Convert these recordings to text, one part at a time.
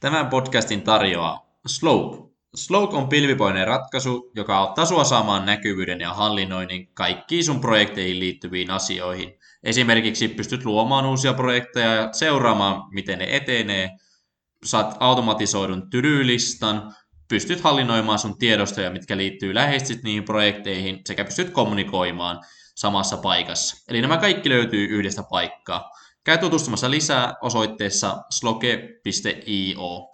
Tämän podcastin tarjoaa Slope. Slope on pilvipoinen ratkaisu, joka auttaa sinua saamaan näkyvyyden ja hallinnoinnin kaikkiin sun projekteihin liittyviin asioihin. Esimerkiksi pystyt luomaan uusia projekteja ja seuraamaan, miten ne etenee. Saat automatisoidun tylylistan, pystyt hallinnoimaan sun tiedostoja, mitkä liittyy läheisesti niihin projekteihin, sekä pystyt kommunikoimaan samassa paikassa. Eli nämä kaikki löytyy yhdestä paikkaa. Käy tutustumassa lisää osoitteessa sloke.io.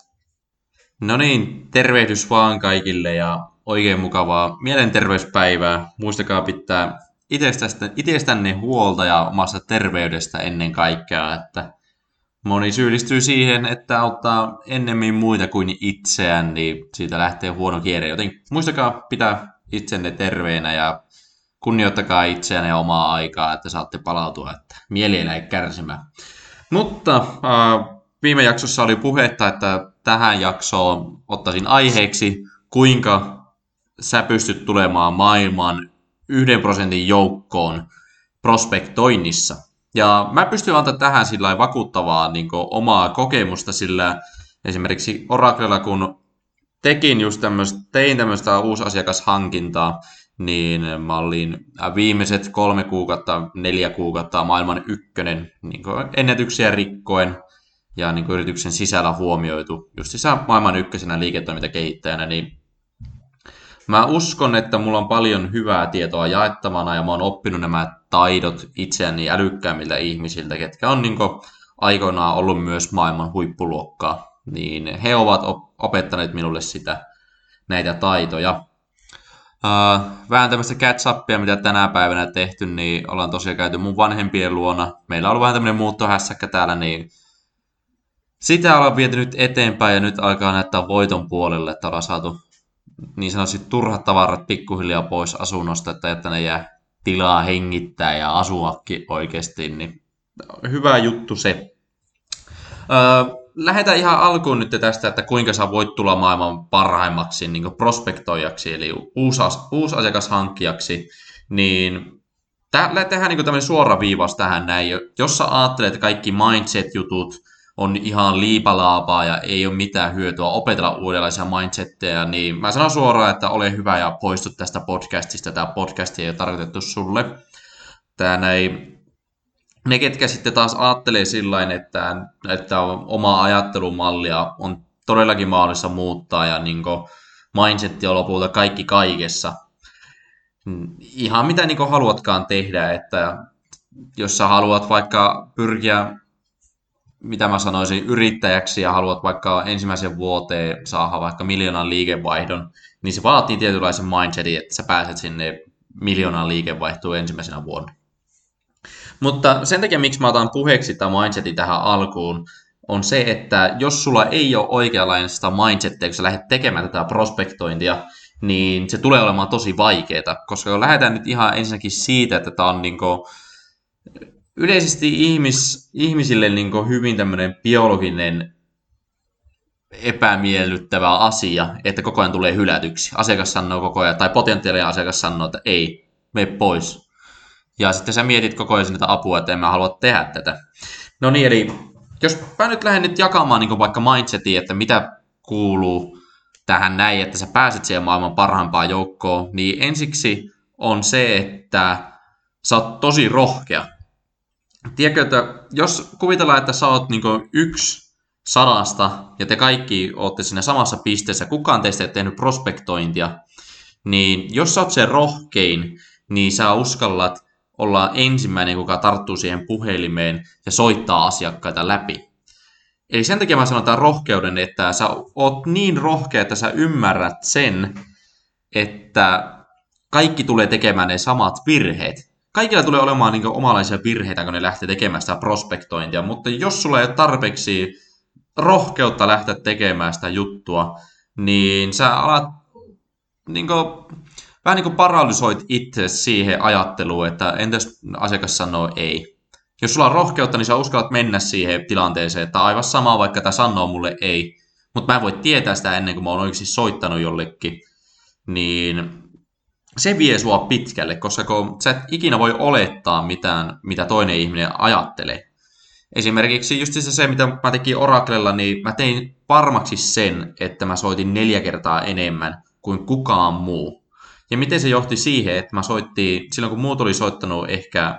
No niin, tervehdys vaan kaikille ja oikein mukavaa mielenterveyspäivää. Muistakaa pitää itsestänne huolta ja omasta terveydestä ennen kaikkea, että moni syyllistyy siihen, että auttaa ennemmin muita kuin itseään, niin siitä lähtee huono kierre. Joten muistakaa pitää itsenne terveenä ja kunnioittakaa itseänne ja omaa aikaa, että saatte palautua, että mieli ei kärsimään. Mutta äh, viime jaksossa oli puhetta, että tähän jaksoon ottaisin aiheeksi, kuinka sä pystyt tulemaan maailman yhden prosentin joukkoon prospektoinnissa. Ja mä pystyn antaa tähän sillä vakuuttavaa niin omaa kokemusta, sillä esimerkiksi Oraclella, kun tekin just tämmöistä, tein tämmöistä uusasiakashankintaa, niin mä olin viimeiset kolme kuukautta, neljä kuukautta maailman ykkönen niin ennätyksiä rikkoen ja niin yrityksen sisällä huomioitu just sisä maailman ykkösenä liiketoimintakehittäjänä, niin mä uskon, että mulla on paljon hyvää tietoa jaettavana ja mä oon oppinut nämä taidot itseäni älykkäämmiltä ihmisiltä, ketkä on niin aikoinaan ollut myös maailman huippuluokkaa, niin he ovat opettaneet minulle sitä, näitä taitoja. Uh, vähän tämmöistä catch upia, mitä tänä päivänä tehty, niin ollaan tosiaan käyty mun vanhempien luona. Meillä on ollut vähän tämmöinen muuttohässäkkä täällä, niin sitä ollaan viety nyt eteenpäin ja nyt alkaa näyttää voiton puolelle, että ollaan saatu niin sanotusti turhat tavarat pikkuhiljaa pois asunnosta, että, että ne jää tilaa hengittää ja asuakin oikeasti, niin hyvä juttu se. Öö, lähdetään ihan alkuun nyt tästä, että kuinka sä voit tulla maailman parhaimmaksi niin prospektoijaksi, eli uusi, uusi asiakashankkijaksi, niin tehdään niin tämmöinen suora viivaus tähän näin. Jos sä ajattelet, että kaikki mindset-jutut on ihan liipalaapaa ja ei ole mitään hyötyä opetella uudenlaisia mindsetteja, niin mä sanon suoraan, että ole hyvä ja poistu tästä podcastista. Tämä podcast ei ole tarkoitettu sulle. Tämä ei ne, ketkä sitten taas ajattelee sillä että, että oma ajattelumallia on todellakin mahdollista muuttaa ja niin mindsetti on lopulta kaikki kaikessa. Ihan mitä niin haluatkaan tehdä, että jos sä haluat vaikka pyrkiä, mitä mä sanoisin, yrittäjäksi ja haluat vaikka ensimmäisen vuoteen saada vaikka miljoonan liikevaihdon, niin se vaatii tietynlaisen mindsetin, että sä pääset sinne miljoonan liikevaihtoon ensimmäisenä vuonna. Mutta sen takia, miksi mä otan puheeksi tämä mindsetin tähän alkuun, on se, että jos sulla ei ole oikeanlaista mindsettiä, kun sä lähdet tekemään tätä prospektointia, niin se tulee olemaan tosi vaikeaa, koska lähdetään nyt ihan ensinnäkin siitä, että tämä on niinku yleisesti ihmis, ihmisille niinku hyvin tämmöinen biologinen epämiellyttävä asia, että koko ajan tulee hylätyksi. Asiakas sanoo koko ajan, tai potentiaalinen asiakas sanoo, että ei, me pois. Ja sitten sä mietit koko ajan sitä apua, että en mä halua tehdä tätä. No niin, eli jos mä nyt lähden nyt jakamaan niin vaikka mindsetia, että mitä kuuluu tähän näin, että sä pääset siihen maailman parhaimpaan joukkoon, niin ensiksi on se, että sä oot tosi rohkea. Tiedätkö, että jos kuvitellaan, että sä oot niin yksi sadasta ja te kaikki olette siinä samassa pisteessä, kukaan teistä ei tehnyt prospektointia, niin jos sä oot se rohkein, niin sä uskallat olla ensimmäinen, kuka tarttuu siihen puhelimeen ja soittaa asiakkaita läpi. Eli sen takia mä sanon tämän rohkeuden, että sä oot niin rohkea, että sä ymmärrät sen, että kaikki tulee tekemään ne samat virheet. Kaikilla tulee olemaan niin omalaisia virheitä, kun ne lähtee tekemään sitä prospektointia, mutta jos sulla ei ole tarpeeksi rohkeutta lähteä tekemään sitä juttua, niin sä alat niin kuin, vähän niin kuin paralysoit itse siihen ajatteluun, että entäs asiakas sanoo ei. Jos sulla on rohkeutta, niin sä uskallat mennä siihen tilanteeseen, että aivan sama, vaikka tämä sanoo mulle ei, mutta mä en voi tietää sitä ennen kuin mä oon oikeasti soittanut jollekin, niin se vie sua pitkälle, koska kun sä et ikinä voi olettaa mitään, mitä toinen ihminen ajattelee. Esimerkiksi just se, mitä mä tekin Oraclella, niin mä tein varmaksi sen, että mä soitin neljä kertaa enemmän kuin kukaan muu. Ja miten se johti siihen, että mä soittiin, silloin kun muut oli soittanut ehkä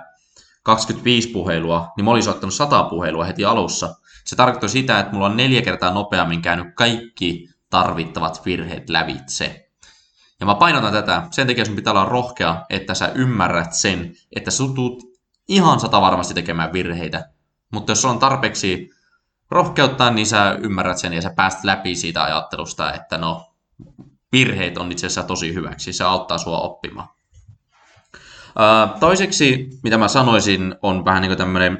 25 puhelua, niin mä olin soittanut 100 puhelua heti alussa. Se tarkoittoi sitä, että mulla on neljä kertaa nopeammin käynyt kaikki tarvittavat virheet lävitse. Ja mä painotan tätä, sen takia sun pitää olla rohkea, että sä ymmärrät sen, että sä tulet ihan sata varmasti tekemään virheitä. Mutta jos on tarpeeksi rohkeutta, niin sä ymmärrät sen ja sä pääst läpi siitä ajattelusta, että no, virheet on itse asiassa tosi hyväksi. Se auttaa sua oppimaan. Toiseksi, mitä mä sanoisin, on vähän niin kuin tämmöinen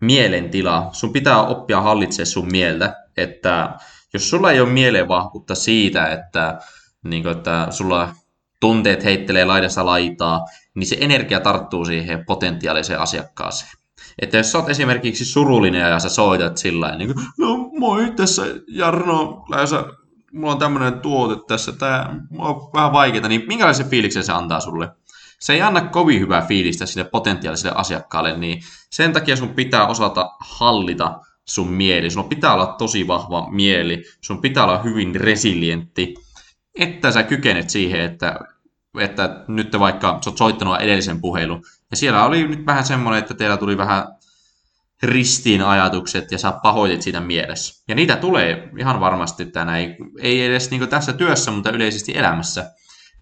mielentila. Sun pitää oppia hallitsemaan sun mieltä, että jos sulla ei ole mielenvahvuutta siitä, että, niin kuin, että sulla tunteet heittelee laidassa laitaa, niin se energia tarttuu siihen potentiaaliseen asiakkaaseen. Että jos sä oot esimerkiksi surullinen ja sä soitat sillä niin kuin, no moi, tässä Jarno, läsä, mulla on tämmöinen tuote tässä, tää on vähän vaikeaa, niin minkälaisen fiiliksen se antaa sulle? Se ei anna kovin hyvää fiilistä sille potentiaaliselle asiakkaalle, niin sen takia sun pitää osata hallita sun mieli. Sun pitää olla tosi vahva mieli, sun pitää olla hyvin resilientti, että sä kykenet siihen, että, että nyt vaikka sä oot soittanut edellisen puhelun, ja siellä oli nyt vähän semmoinen, että teillä tuli vähän ristiin ajatukset ja sä pahoitit siitä mielessä. Ja niitä tulee ihan varmasti tänä, ei, ei edes niin tässä työssä, mutta yleisesti elämässä.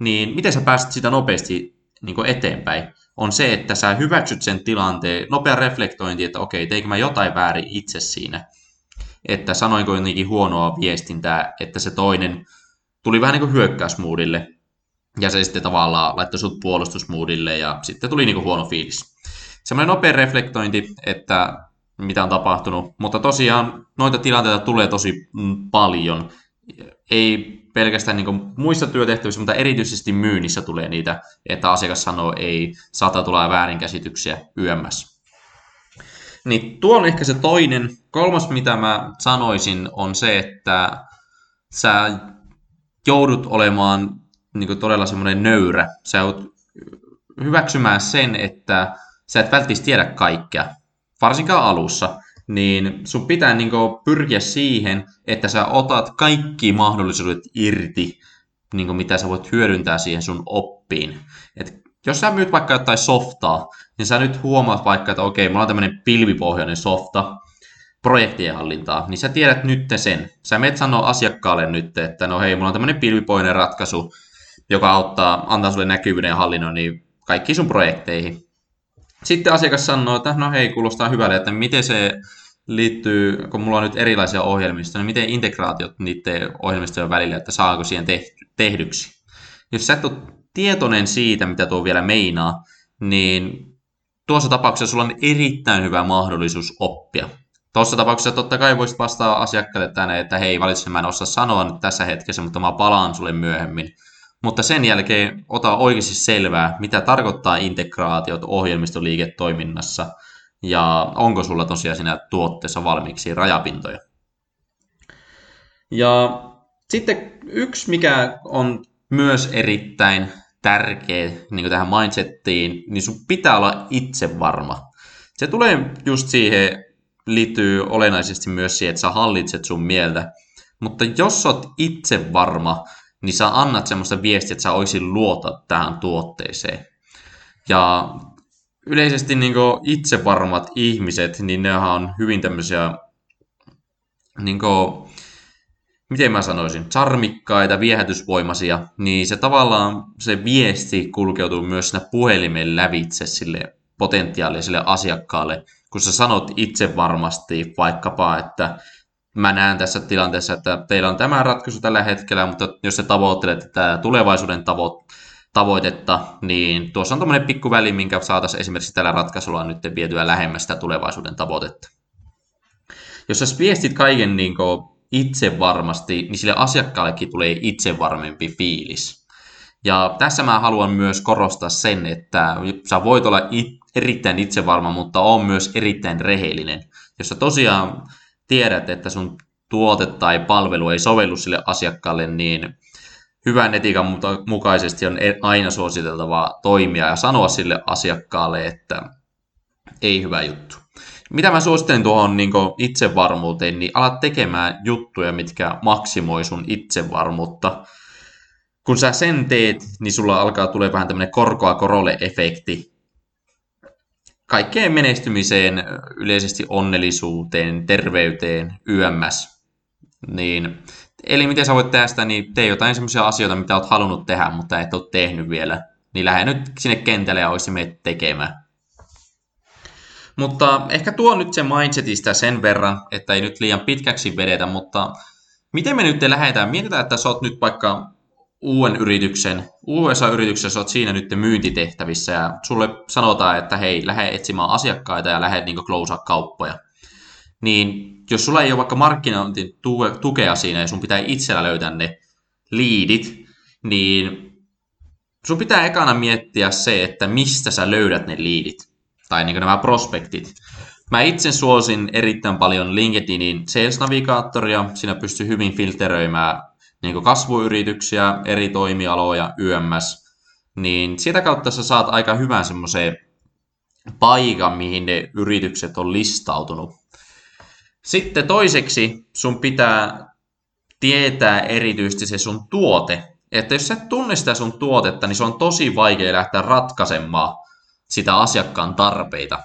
Niin miten sä pääset sitä nopeasti niin eteenpäin? On se, että sä hyväksyt sen tilanteen, nopea reflektointi, että okei, teinkö mä jotain väärin itse siinä? Että sanoinko jotenkin huonoa viestintää, että se toinen tuli vähän niin kuin hyökkäysmuudille ja se sitten tavallaan laittoi sut puolustusmuudille ja sitten tuli niinku huono fiilis. Semmoinen nopea reflektointi, että mitä on tapahtunut, mutta tosiaan noita tilanteita tulee tosi paljon. Ei pelkästään niin muissa työtehtävissä, mutta erityisesti myynnissä tulee niitä, että asiakas sanoo ei, saattaa tulla väärinkäsityksiä yömmässä. Niin tuo on ehkä se toinen. Kolmas, mitä mä sanoisin, on se, että sä joudut olemaan niin todella semmoinen nöyrä. Sä joudut hyväksymään sen, että sä et välttämättä tiedä kaikkea, varsinkaan alussa, niin sun pitää niin pyrkiä siihen, että sä otat kaikki mahdollisuudet irti, niin mitä sä voit hyödyntää siihen sun oppiin. Et jos sä myyt vaikka jotain softaa, niin sä nyt huomaat vaikka, että okei, mulla on tämmöinen pilvipohjainen softa, projektien hallintaa, niin sä tiedät nyt sen. Sä menet sanoa asiakkaalle nyt, että no hei, mulla on tämmöinen pilvipohjainen ratkaisu, joka auttaa, antaa sulle näkyvyyden ja hallinnoinnin kaikkiin sun projekteihin. Sitten asiakas sanoo, että no hei, kuulostaa hyvälle, että miten se liittyy, kun mulla on nyt erilaisia ohjelmistoja, niin miten integraatiot niiden ohjelmistojen välillä, että saako siihen tehdyksi. Jos sä et ole tietoinen siitä, mitä tuo vielä meinaa, niin tuossa tapauksessa sulla on erittäin hyvä mahdollisuus oppia. Tuossa tapauksessa totta kai voisit vastaa asiakkaalle tänne, että hei, valitse, mä en osaa sanoa nyt tässä hetkessä, mutta mä palaan sulle myöhemmin. Mutta sen jälkeen ota oikeasti selvää, mitä tarkoittaa integraatiot ohjelmistoliiketoiminnassa ja onko sulla tosiaan siinä tuotteessa valmiiksi rajapintoja. Ja sitten yksi, mikä on myös erittäin tärkeä niin tähän mindsettiin, niin sun pitää olla itse varma. Se tulee just siihen, liittyy olennaisesti myös siihen, että sä hallitset sun mieltä. Mutta jos sä oot itse varma, niin sä annat semmoista viestiä, että sä olisit luota tähän tuotteeseen. Ja yleisesti niin itsevarmat ihmiset, niin ne on hyvin tämmöisiä, niin kuin, miten mä sanoisin, charmikkaita, viehätysvoimaisia, niin se tavallaan se viesti kulkeutuu myös siinä puhelimen lävitse sille potentiaaliselle asiakkaalle, kun sä sanot itse varmasti vaikkapa, että mä näen tässä tilanteessa, että teillä on tämä ratkaisu tällä hetkellä, mutta jos te tavoittelette tätä tulevaisuuden tavo- tavoitetta, niin tuossa on tämmöinen pikku väli, minkä saataisiin esimerkiksi tällä ratkaisulla nyt vietyä lähemmäs sitä tulevaisuuden tavoitetta. Jos sä viestit kaiken niin itse varmasti, niin sille asiakkaallekin tulee itse varmempi fiilis. Ja tässä mä haluan myös korostaa sen, että sä voit olla it- erittäin itsevarma, mutta on myös erittäin rehellinen. Jos sä tosiaan tiedät, että sun tuote tai palvelu ei sovellu sille asiakkaalle, niin hyvän etiikan mukaisesti on e- aina suositeltavaa toimia ja sanoa sille asiakkaalle, että ei hyvä juttu. Mitä mä suosittelen tuohon niin itsevarmuuteen, niin alat tekemään juttuja, mitkä maksimoi sun itsevarmuutta. Kun sä sen teet, niin sulla alkaa tulee vähän tämmöinen korkoa korolle efekti. Kaikkeen menestymiseen, yleisesti onnellisuuteen, terveyteen, YMS. Niin, eli miten sä voit tehdä sitä, niin tee jotain semmoisia asioita, mitä oot halunnut tehdä, mutta et ole tehnyt vielä. Niin lähde nyt sinne kentälle ja olisi tekemään. Mutta ehkä tuo nyt se mindsetistä sen verran, että ei nyt liian pitkäksi vedetä, mutta miten me nyt lähdetään? Mietitään, että sä oot nyt vaikka uuden yrityksen, USA-yrityksessä oot siinä nyt myyntitehtävissä ja sulle sanotaan, että hei, lähde etsimään asiakkaita ja lähde niin closea kauppoja. Niin jos sulla ei ole vaikka markkinointin tukea siinä ja sun pitää itsellä löytää ne liidit, niin sun pitää ekana miettiä se, että mistä sä löydät ne liidit tai niin nämä prospektit. Mä itse suosin erittäin paljon LinkedInin Sales-navigaattoria. Siinä pystyy hyvin filteröimään niin kasvuyrityksiä, eri toimialoja, YMS. Niin sitä kautta sä saat aika hyvän semmoiseen paikan, mihin ne yritykset on listautunut. Sitten toiseksi sun pitää tietää erityisesti se sun tuote. Että jos sä et tunne sitä sun tuotetta, niin se on tosi vaikea lähteä ratkaisemaan sitä asiakkaan tarpeita.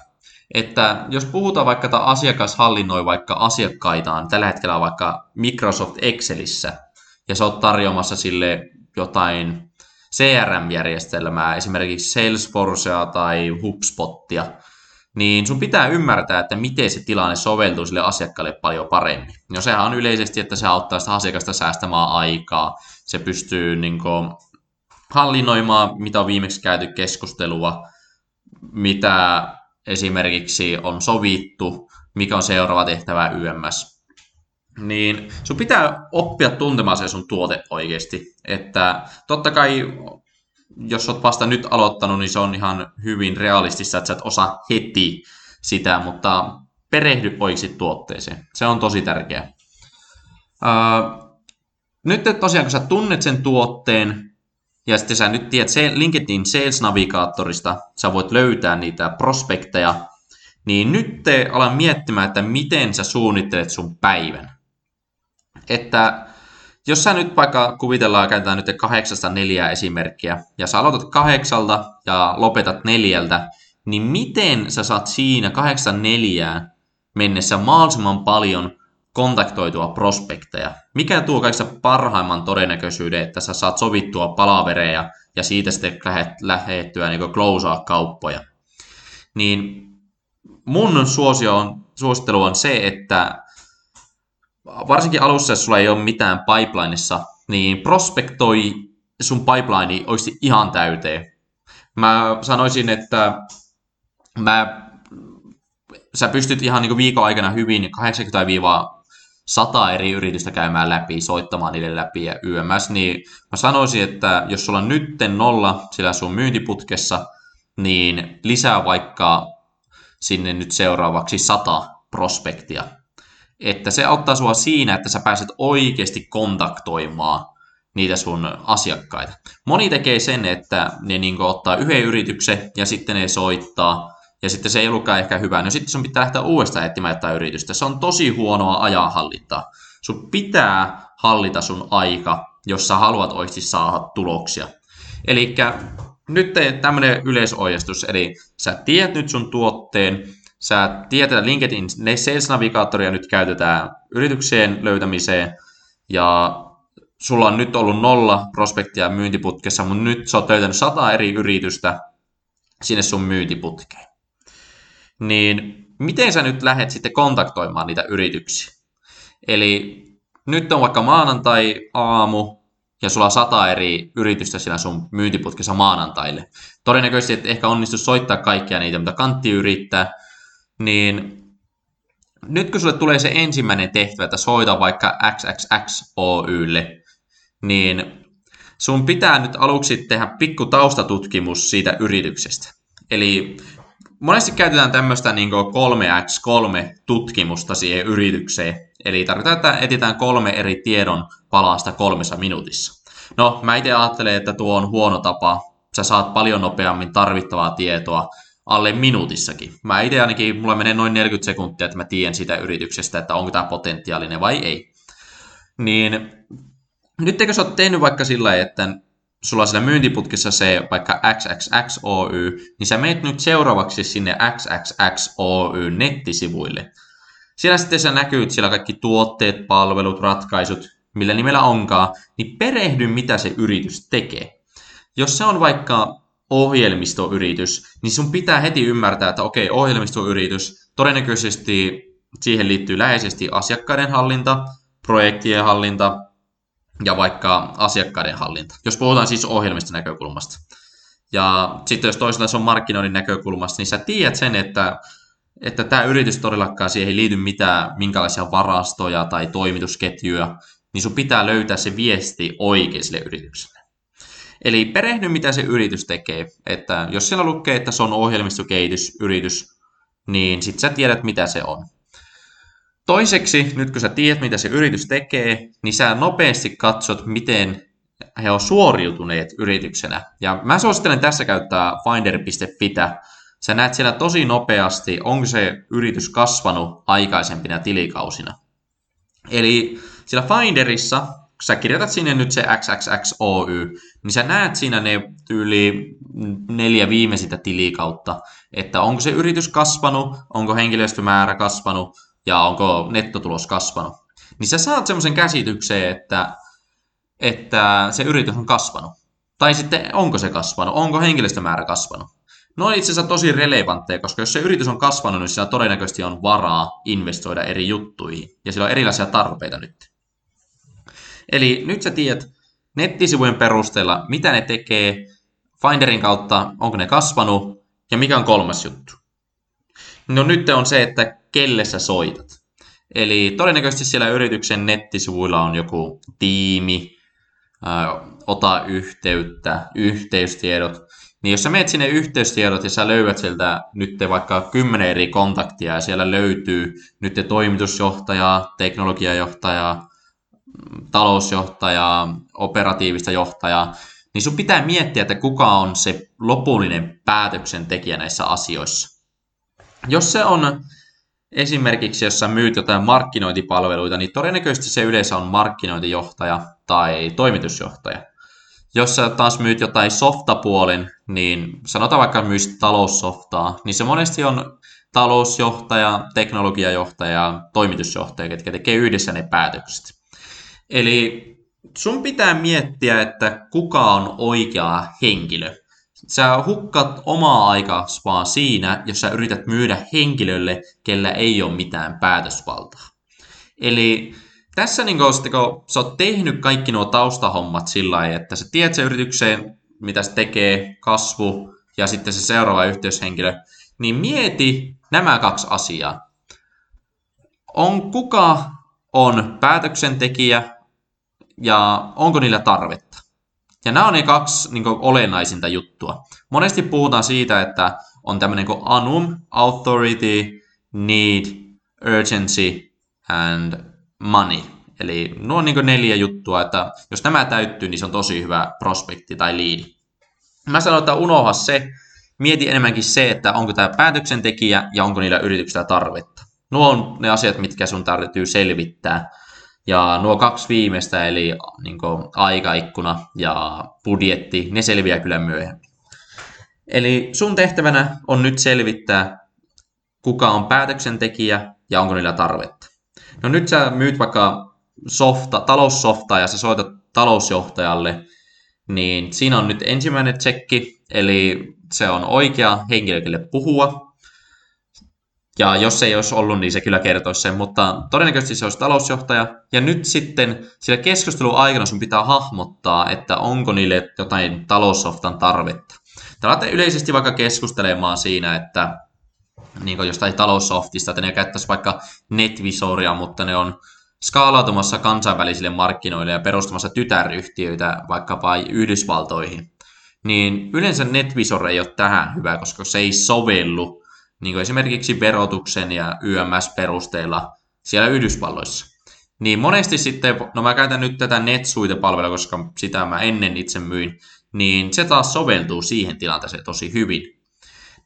Että jos puhutaan vaikka, että asiakas hallinnoi vaikka asiakkaitaan, tällä hetkellä vaikka Microsoft Excelissä, ja sä oot tarjoamassa sille jotain CRM-järjestelmää, esimerkiksi Salesforcea tai HubSpottia, niin sun pitää ymmärtää, että miten se tilanne soveltuu sille asiakkaalle paljon paremmin. No sehän on yleisesti, että se auttaa sitä asiakasta säästämään aikaa, se pystyy niin kuin, hallinnoimaan, mitä on viimeksi käyty keskustelua, mitä esimerkiksi on sovittu, mikä on seuraava tehtävä YMS. Niin sun pitää oppia tuntemaan se sun tuote oikeasti. Että totta kai, jos oot vasta nyt aloittanut, niin se on ihan hyvin realistista, että sä et osaa heti sitä, mutta perehdy oikeasti tuotteeseen. Se on tosi tärkeää. Uh, nyt tosiaan, kun sä tunnet sen tuotteen, ja sitten sä nyt tiedät se LinkedIn Sales Navigaattorista, sä voit löytää niitä prospekteja, niin nyt te alan miettimään, että miten sä suunnittelet sun päivän. Että jos sä nyt vaikka kuvitellaan, käytetään nyt kahdeksasta neljää esimerkkiä, ja sä aloitat kahdeksalta ja lopetat neljältä, niin miten sä saat siinä kahdeksan neljää mennessä mahdollisimman paljon kontaktoitua prospekteja. Mikä tuo kaikista parhaimman todennäköisyyden, että sä saat sovittua palavereja ja siitä sitten lähettyä niin closea kauppoja. Niin mun suosio on, suosittelu on se, että varsinkin alussa, jos sulla ei ole mitään pipelineissa, niin prospektoi sun pipeline olisi ihan täyteen. Mä sanoisin, että mä, sä pystyt ihan niin viikon aikana hyvin 80 sata eri yritystä käymään läpi, soittamaan niille läpi ja YMS, niin mä sanoisin, että jos sulla on nytten nolla sillä sun myyntiputkessa, niin lisää vaikka sinne nyt seuraavaksi sata prospektia. Että se auttaa sua siinä, että sä pääset oikeasti kontaktoimaan niitä sun asiakkaita. Moni tekee sen, että ne niin ottaa yhden yrityksen ja sitten ne soittaa ja sitten se ei ollutkaan ehkä hyvä, no sitten sun pitää lähteä uudestaan etsimään jotain yritystä. Se on tosi huonoa ajanhallintaa. Sun pitää hallita sun aika, jos sä haluat oikeasti saada tuloksia. Eli nyt tämmöinen yleisohjeistus, eli sä tiedät nyt sun tuotteen, sä tiedät, että LinkedIn Sales Navigaattoria nyt käytetään yritykseen löytämiseen, ja sulla on nyt ollut nolla prospektia myyntiputkessa, mutta nyt sä oot löytänyt sata eri yritystä sinne sun myyntiputkeen niin miten sä nyt lähdet sitten kontaktoimaan niitä yrityksiä? Eli nyt on vaikka maanantai-aamu, ja sulla on sata eri yritystä siinä sun myyntiputkessa maanantaille. Todennäköisesti et ehkä onnistu soittaa kaikkia niitä, mitä kantti yrittää, niin nyt kun sulle tulee se ensimmäinen tehtävä, että soita vaikka XXX Oylle, niin sun pitää nyt aluksi tehdä pikku taustatutkimus siitä yrityksestä. Eli monesti käytetään tämmöistä niin 3x3-tutkimusta siihen yritykseen. Eli tarkoittaa, että etsitään kolme eri tiedon palasta kolmessa minuutissa. No, mä itse ajattelen, että tuo on huono tapa. Sä saat paljon nopeammin tarvittavaa tietoa alle minuutissakin. Mä itse ainakin, mulla menee noin 40 sekuntia, että mä tiedän sitä yrityksestä, että onko tämä potentiaalinen vai ei. Niin nyt eikö sä oot tehnyt vaikka sillä että sulla on siellä myyntiputkissa se vaikka XXX Oy, niin sä meet nyt seuraavaksi sinne XXX Oy nettisivuille. Siellä sitten sä näkyy siellä kaikki tuotteet, palvelut, ratkaisut, millä nimellä onkaan, niin perehdy mitä se yritys tekee. Jos se on vaikka ohjelmistoyritys, niin sun pitää heti ymmärtää, että okei, ohjelmistoyritys, todennäköisesti siihen liittyy läheisesti asiakkaiden hallinta, projektien hallinta ja vaikka asiakkaiden hallinta, jos puhutaan siis ohjelmiston näkökulmasta. Ja sitten jos toisaalta se on markkinoinnin näkökulmasta, niin sä tiedät sen, että, että tämä yritys todellakaan siihen ei liity mitään, minkälaisia varastoja tai toimitusketjuja, niin sun pitää löytää se viesti oikein sille yritykselle. Eli perehdy, mitä se yritys tekee. Että jos siellä lukee, että se on ohjelmistokehitysyritys, niin sit sä tiedät, mitä se on. Toiseksi, nyt kun sä tiedät, mitä se yritys tekee, niin sä nopeasti katsot, miten he on suoriutuneet yrityksenä. Ja mä suosittelen tässä käyttää finder.fitä. Sä näet siellä tosi nopeasti, onko se yritys kasvanut aikaisempina tilikausina. Eli siellä Finderissa, kun sä kirjoitat sinne nyt se XXXOY, niin sä näet siinä ne yli neljä viimeisintä tilikautta, että onko se yritys kasvanut, onko henkilöstömäärä kasvanut ja onko nettotulos kasvanut. Niin sä saat semmoisen käsityksen, että, että se yritys on kasvanut. Tai sitten onko se kasvanut, onko henkilöstömäärä kasvanut. No on itse asiassa tosi relevantteja, koska jos se yritys on kasvanut, niin sillä todennäköisesti on varaa investoida eri juttuihin. Ja sillä on erilaisia tarpeita nyt. Eli nyt sä tiedät nettisivujen perusteella, mitä ne tekee, Finderin kautta, onko ne kasvanut, ja mikä on kolmas juttu. No nyt on se, että kelle sä soitat. Eli todennäköisesti siellä yrityksen nettisivuilla on joku tiimi, ota yhteyttä, yhteystiedot. Niin jos sä menet sinne yhteystiedot ja sä löydät sieltä nyt vaikka kymmenen eri kontaktia ja siellä löytyy nyt toimitusjohtajaa, teknologiajohtajaa, talousjohtajaa, operatiivista johtajaa, niin sun pitää miettiä, että kuka on se lopullinen päätöksentekijä näissä asioissa. Jos se on esimerkiksi, jos sä myyt jotain markkinointipalveluita, niin todennäköisesti se yleensä on markkinointijohtaja tai toimitusjohtaja. Jos sä taas myyt jotain softapuolen, niin sanotaan vaikka myyt taloussoftaa, niin se monesti on talousjohtaja, teknologiajohtaja, toimitusjohtaja, ketkä tekee yhdessä ne päätökset. Eli sun pitää miettiä, että kuka on oikea henkilö. Sä hukkat omaa aikaa vaan siinä, jos sä yrität myydä henkilölle, kellä ei ole mitään päätösvaltaa. Eli tässä niin kun, kun sä oot tehnyt kaikki nuo taustahommat sillä lailla, että sä tiedät se yritykseen, mitä se tekee, kasvu ja sitten se seuraava yhteyshenkilö, niin mieti nämä kaksi asiaa. On kuka on päätöksentekijä ja onko niillä tarvetta. Ja nämä on ne kaksi niin kuin, olennaisinta juttua. Monesti puhutaan siitä, että on tämmöinen kuin ANUM, Authority, Need, Urgency and Money. Eli nuo on niin neljä juttua, että jos nämä täyttyy, niin se on tosi hyvä prospekti tai liidi. Mä sanon, että unoha se, mieti enemmänkin se, että onko tämä päätöksentekijä ja onko niillä yrityksillä tarvetta. Nuo on ne asiat, mitkä sun täytyy selvittää ja nuo kaksi viimeistä, eli niin aikaikkuna ja budjetti, ne selviää kyllä myöhemmin. Eli sun tehtävänä on nyt selvittää, kuka on päätöksentekijä ja onko niillä tarvetta. No nyt sä myyt vaikka softa, taloussoftaa ja sä soitat talousjohtajalle, niin siinä on nyt ensimmäinen tsekki, eli se on oikea henkilö, puhua, ja jos se ei olisi ollut, niin se kyllä kertoisi sen, mutta todennäköisesti se olisi talousjohtaja. Ja nyt sitten sillä keskustelun aikana sun pitää hahmottaa, että onko niille jotain taloussoftan tarvetta. Täällä yleisesti vaikka keskustelemaan siinä, että niin jostain taloussoftista, että ne käyttäisi vaikka NetVisoria, mutta ne on skaalautumassa kansainvälisille markkinoille ja perustamassa tytäryhtiöitä vaikkapa Yhdysvaltoihin. Niin yleensä NetVisor ei ole tähän hyvä, koska se ei sovellu niin kuin esimerkiksi verotuksen ja YMS-perusteella siellä Yhdysvalloissa. Niin monesti sitten, no mä käytän nyt tätä NetSuite-palvelua, koska sitä mä ennen itse myin, niin se taas soveltuu siihen tilanteeseen tosi hyvin.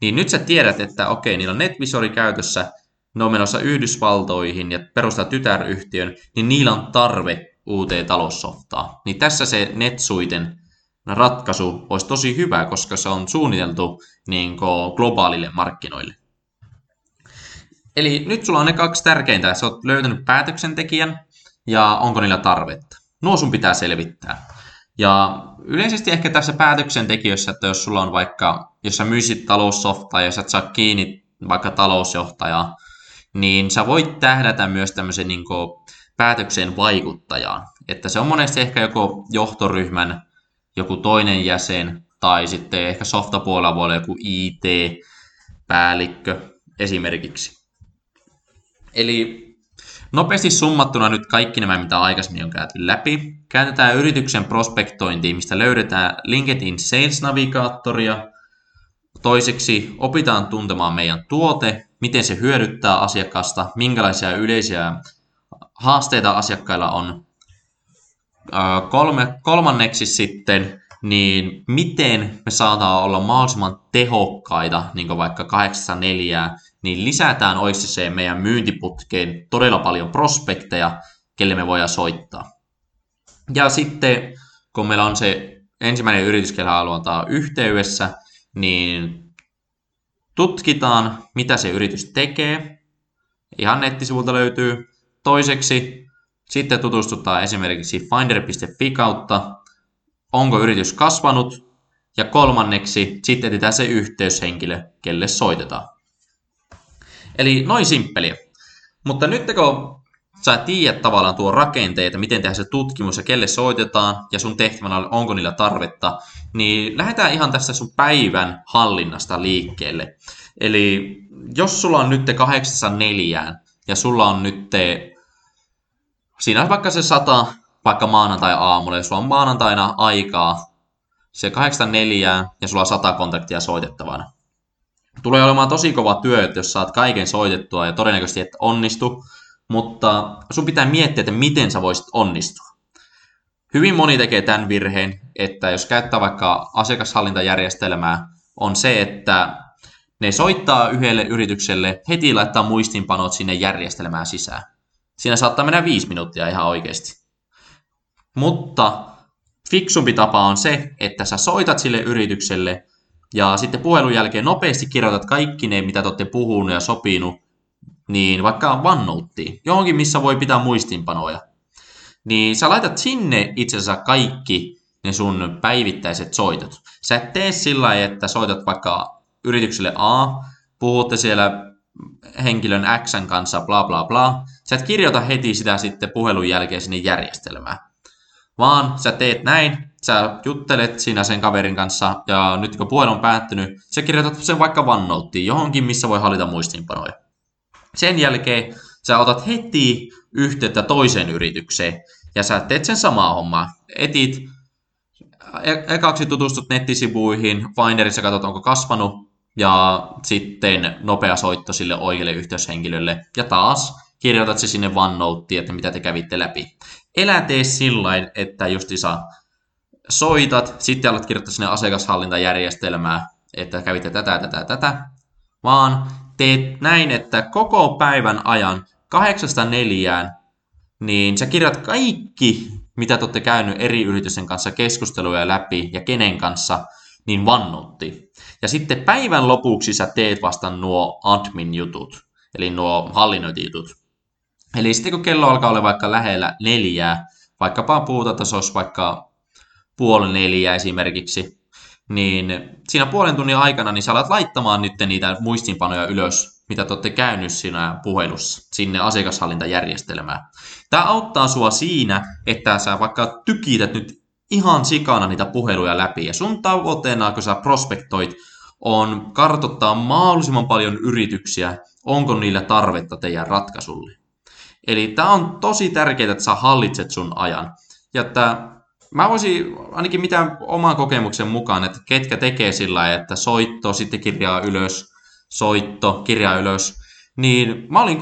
niin nyt sä tiedät, että okei, niillä on NetVisori käytössä, ne on menossa Yhdysvaltoihin ja perustaa tytäryhtiön, niin niillä on tarve uuteen taloussoftaa. Niin tässä se NetSuiten ratkaisu olisi tosi hyvä, koska se on suunniteltu niin globaalille markkinoille. Eli nyt sulla on ne kaksi tärkeintä. Sä oot löytänyt päätöksentekijän ja onko niillä tarvetta. Nuo sun pitää selvittää. Ja yleisesti ehkä tässä päätöksentekijöissä, että jos sulla on vaikka, jos sä myisit taloussoftaa ja sä et saa kiinni vaikka talousjohtajaa, niin sä voit tähdätä myös tämmöisen niin päätökseen vaikuttajaan. Että se on monesti ehkä joko johtoryhmän joku toinen jäsen tai sitten ehkä softapuolella voi olla joku IT-päällikkö esimerkiksi. Eli nopeasti summattuna nyt kaikki nämä, mitä aikaisemmin on käyty läpi. Käytetään yrityksen prospektointiin, mistä löydetään LinkedIn Sales Navigaattoria. Toiseksi opitaan tuntemaan meidän tuote, miten se hyödyttää asiakasta, minkälaisia yleisiä haasteita asiakkailla on. Kolme, kolmanneksi sitten, niin miten me saadaan olla mahdollisimman tehokkaita, niin kuin vaikka 84, niin lisätään oikeasti meidän myyntiputkeen todella paljon prospekteja, kelle me voidaan soittaa. Ja sitten, kun meillä on se ensimmäinen yritys, kellä halutaan yhteydessä, niin tutkitaan, mitä se yritys tekee. Ihan nettisivulta löytyy. Toiseksi sitten tutustutaan esimerkiksi finder.fi kautta, onko yritys kasvanut. Ja kolmanneksi sitten etsitään se yhteyshenkilö, kelle soitetaan. Eli noin simppeliä. Mutta nyt kun sä tiedät tavallaan tuo rakenteita, miten tehdään se tutkimus ja kelle soitetaan ja sun tehtävänä on, onko niillä tarvetta, niin lähdetään ihan tästä sun päivän hallinnasta liikkeelle. Eli jos sulla on nyt 804 ja sulla on nyt siinä on vaikka se sata vaikka maanantai-aamulla, ja sulla on maanantaina aikaa se 84 ja sulla on 100 kontaktia soitettavana. Tulee olemaan tosi kova työ, että jos saat kaiken soitettua ja todennäköisesti et onnistu, mutta sun pitää miettiä, että miten sä voisit onnistua. Hyvin moni tekee tämän virheen, että jos käyttää vaikka asiakashallintajärjestelmää, on se, että ne soittaa yhdelle yritykselle, heti laittaa muistinpanot sinne järjestelmään sisään. Siinä saattaa mennä viisi minuuttia ihan oikeasti. Mutta fiksumpi tapa on se, että sä soitat sille yritykselle ja sitten puhelun jälkeen nopeasti kirjoitat kaikki ne, mitä te olette puhunut ja sopinut, niin vaikka OneNoteen, johonkin missä voi pitää muistinpanoja. Niin sä laitat sinne itse asiassa kaikki ne sun päivittäiset soitot. Sä et tee sillä lailla, että soitat vaikka yritykselle A, puhutte siellä henkilön X kanssa, bla bla bla. Sä et kirjoita heti sitä sitten puhelun jälkeen sinne järjestelmään. Vaan sä teet näin, sä juttelet siinä sen kaverin kanssa, ja nyt kun puhelu on päättynyt, sä kirjoitat sen vaikka OneNoteen, johonkin, missä voi hallita muistiinpanoja. Sen jälkeen sä otat heti yhteyttä toiseen yritykseen, ja sä teet sen samaa hommaa. Etit, e- ekaksi tutustut nettisivuihin, Finderissa katsot, onko kasvanut, ja sitten nopea soitto sille oikealle yhteyshenkilölle, ja taas kirjoitat se sinne OneNoteen, että mitä te kävitte läpi. Elä tee sillä että justisa soitat, sitten alat kirjoittaa sinne asiakashallintajärjestelmää, että kävitte tätä, tätä, tätä, vaan teet näin, että koko päivän ajan kahdeksasta neljään, niin sä kirjoit kaikki, mitä te olette käynyt eri yritysten kanssa keskusteluja läpi ja kenen kanssa, niin vannutti. Ja sitten päivän lopuksi sä teet vasta nuo admin-jutut, eli nuo hallinnointijutut. Eli sitten kun kello alkaa olla vaikka lähellä neljää, vaikkapa olisi vaikka puoli neljä esimerkiksi, niin siinä puolen tunnin aikana niin sä alat laittamaan nyt niitä muistinpanoja ylös, mitä te olette käynyt siinä puhelussa, sinne asiakashallintajärjestelmään. Tämä auttaa sua siinä, että sä vaikka tykität nyt ihan sikana niitä puheluja läpi, ja sun tavoitteena, kun sä prospektoit, on kartoittaa mahdollisimman paljon yrityksiä, onko niillä tarvetta teidän ratkaisulle. Eli tämä on tosi tärkeää, että sä hallitset sun ajan. Ja että mä voisin ainakin mitään oman kokemuksen mukaan, että ketkä tekee sillä että soitto, sitten kirjaa ylös, soitto, kirjaa ylös, niin mä olin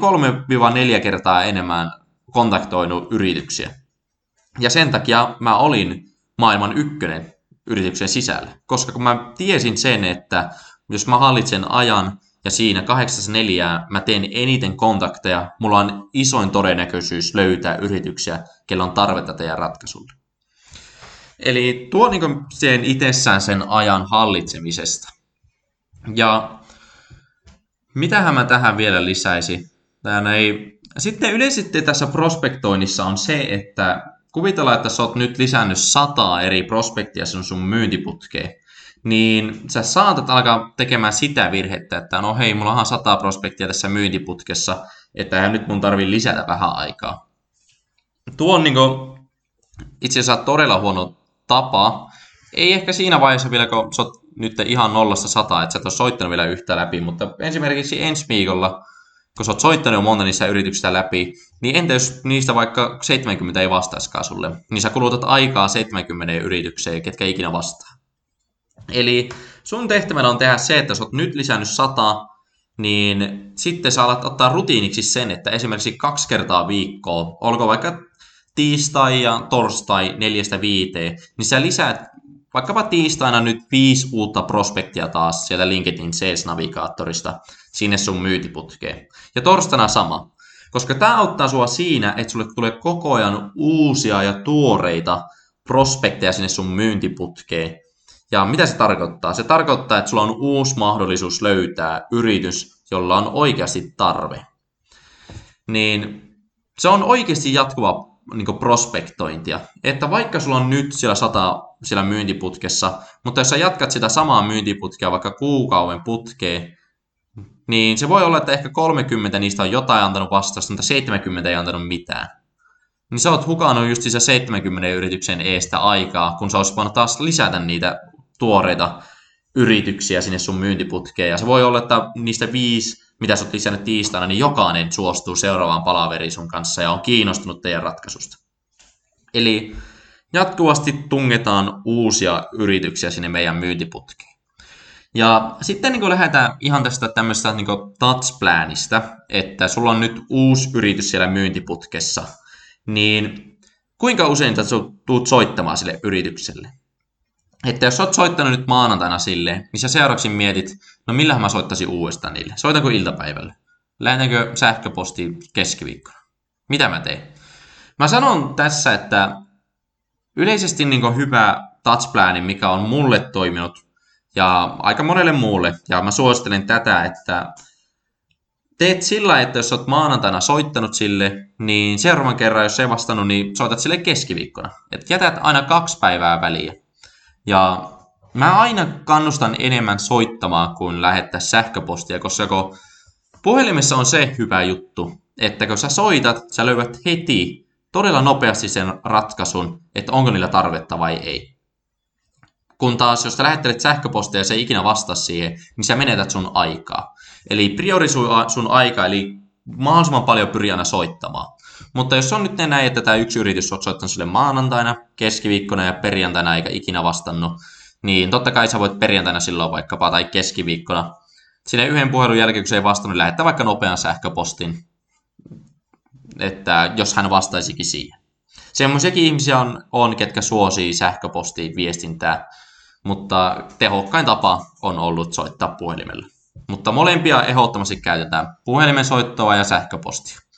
3-4 kertaa enemmän kontaktoinut yrityksiä. Ja sen takia mä olin maailman ykkönen yrityksen sisällä. Koska kun mä tiesin sen, että jos mä hallitsen ajan ja siinä kahdeksas neljää mä teen eniten kontakteja, mulla on isoin todennäköisyys löytää yrityksiä, kello on tarvetta teidän ratkaisulle. Eli tuo niin sen itsessään sen ajan hallitsemisesta. Ja mitähän mä tähän vielä lisäisin? Tää ei... Sitten yleisesti tässä prospektoinnissa on se, että kuvitellaan, että sä oot nyt lisännyt sataa eri prospektia sun, sun myyntiputkeen, niin sä saatat alkaa tekemään sitä virhettä, että no hei, mulla on sata prospektia tässä myyntiputkessa, että nyt mun tarvii lisätä vähän aikaa. Tuo on niin kuin, itse asiassa todella huono tapa. Ei ehkä siinä vaiheessa vielä, kun sä oot nyt ihan nollasta sataa, että sä et ole soittanut vielä yhtä läpi, mutta esimerkiksi ensi viikolla, kun sä oot soittanut jo monta niistä yrityksistä läpi, niin entä jos niistä vaikka 70 ei vastaiskaan sulle, niin sä kulutat aikaa 70 yritykseen, ketkä ikinä vastaa. Eli sun tehtävänä on tehdä se, että sä oot nyt lisännyt 100, niin sitten sä alat ottaa rutiiniksi sen, että esimerkiksi kaksi kertaa viikkoa, olko vaikka tiistai ja torstai neljästä viiteen, niin sä lisäät vaikkapa tiistaina nyt viisi uutta prospektia taas sieltä LinkedIn Sales-navigaattorista sinne sun myyntiputkeen. Ja torstaina sama. Koska tämä auttaa sua siinä, että sulle tulee koko ajan uusia ja tuoreita prospekteja sinne sun myyntiputkeen. Ja mitä se tarkoittaa? Se tarkoittaa, että sulla on uusi mahdollisuus löytää yritys, jolla on oikeasti tarve. Niin se on oikeasti jatkuva niin prospektointia. Että vaikka sulla on nyt siellä sata siellä myyntiputkessa, mutta jos sä jatkat sitä samaa myyntiputkea vaikka kuukauden putkeen, niin se voi olla, että ehkä 30 niistä on jotain antanut vastausta, mutta 70 ei antanut mitään. Niin sä oot hukannut just se 70 yrityksen eestä aikaa, kun sä olisit voinut taas lisätä niitä tuoreita yrityksiä sinne sun myyntiputkeen. Ja se voi olla, että niistä viisi mitä sä oot lisännyt tiistaina, niin jokainen suostuu seuraavaan palaveriin sun kanssa ja on kiinnostunut teidän ratkaisusta. Eli jatkuvasti tungetaan uusia yrityksiä sinne meidän myyntiputkeen. Ja sitten niin lähdetään ihan tästä tämmöistä niin touch-planista, että sulla on nyt uusi yritys siellä myyntiputkessa, niin kuinka usein sä tuut soittamaan sille yritykselle? Että jos oot soittanut nyt maanantaina silleen, niin sä seuraavaksi mietit, no millähän mä soittaisin uudestaan niille. Soitanko iltapäivällä? Lähetänkö sähköposti keskiviikkona? Mitä mä teen? Mä sanon tässä, että yleisesti niin hyvä touchplani, mikä on mulle toiminut ja aika monelle muulle, ja mä suosittelen tätä, että teet sillä, että jos oot maanantaina soittanut sille, niin seuraavan kerran, jos ei vastannut, niin soitat sille keskiviikkona. Että jätät aina kaksi päivää väliä. Ja mä aina kannustan enemmän soittamaan kuin lähettää sähköpostia, koska kun puhelimessa on se hyvä juttu, että kun sä soitat, sä löydät heti todella nopeasti sen ratkaisun, että onko niillä tarvetta vai ei. Kun taas, jos sä lähettelet sähköpostia ja se ei ikinä vastaa siihen, niin sä menetät sun aikaa. Eli priorisui sun aikaa, eli mahdollisimman paljon pyri aina soittamaan. Mutta jos on nyt näin, että tämä yksi yritys on soittanut sille maanantaina, keskiviikkona ja perjantaina eikä ikinä vastannut, niin totta kai sä voit perjantaina silloin vaikkapa tai keskiviikkona sinne yhden puhelun jälkeen, kun se ei vastannut, lähettää vaikka nopean sähköpostin, että jos hän vastaisikin siihen. Semmoisiakin ihmisiä on, on, ketkä suosii sähköpostiin viestintää, mutta tehokkain tapa on ollut soittaa puhelimella. Mutta molempia ehdottomasti käytetään puhelimen soittoa ja sähköpostia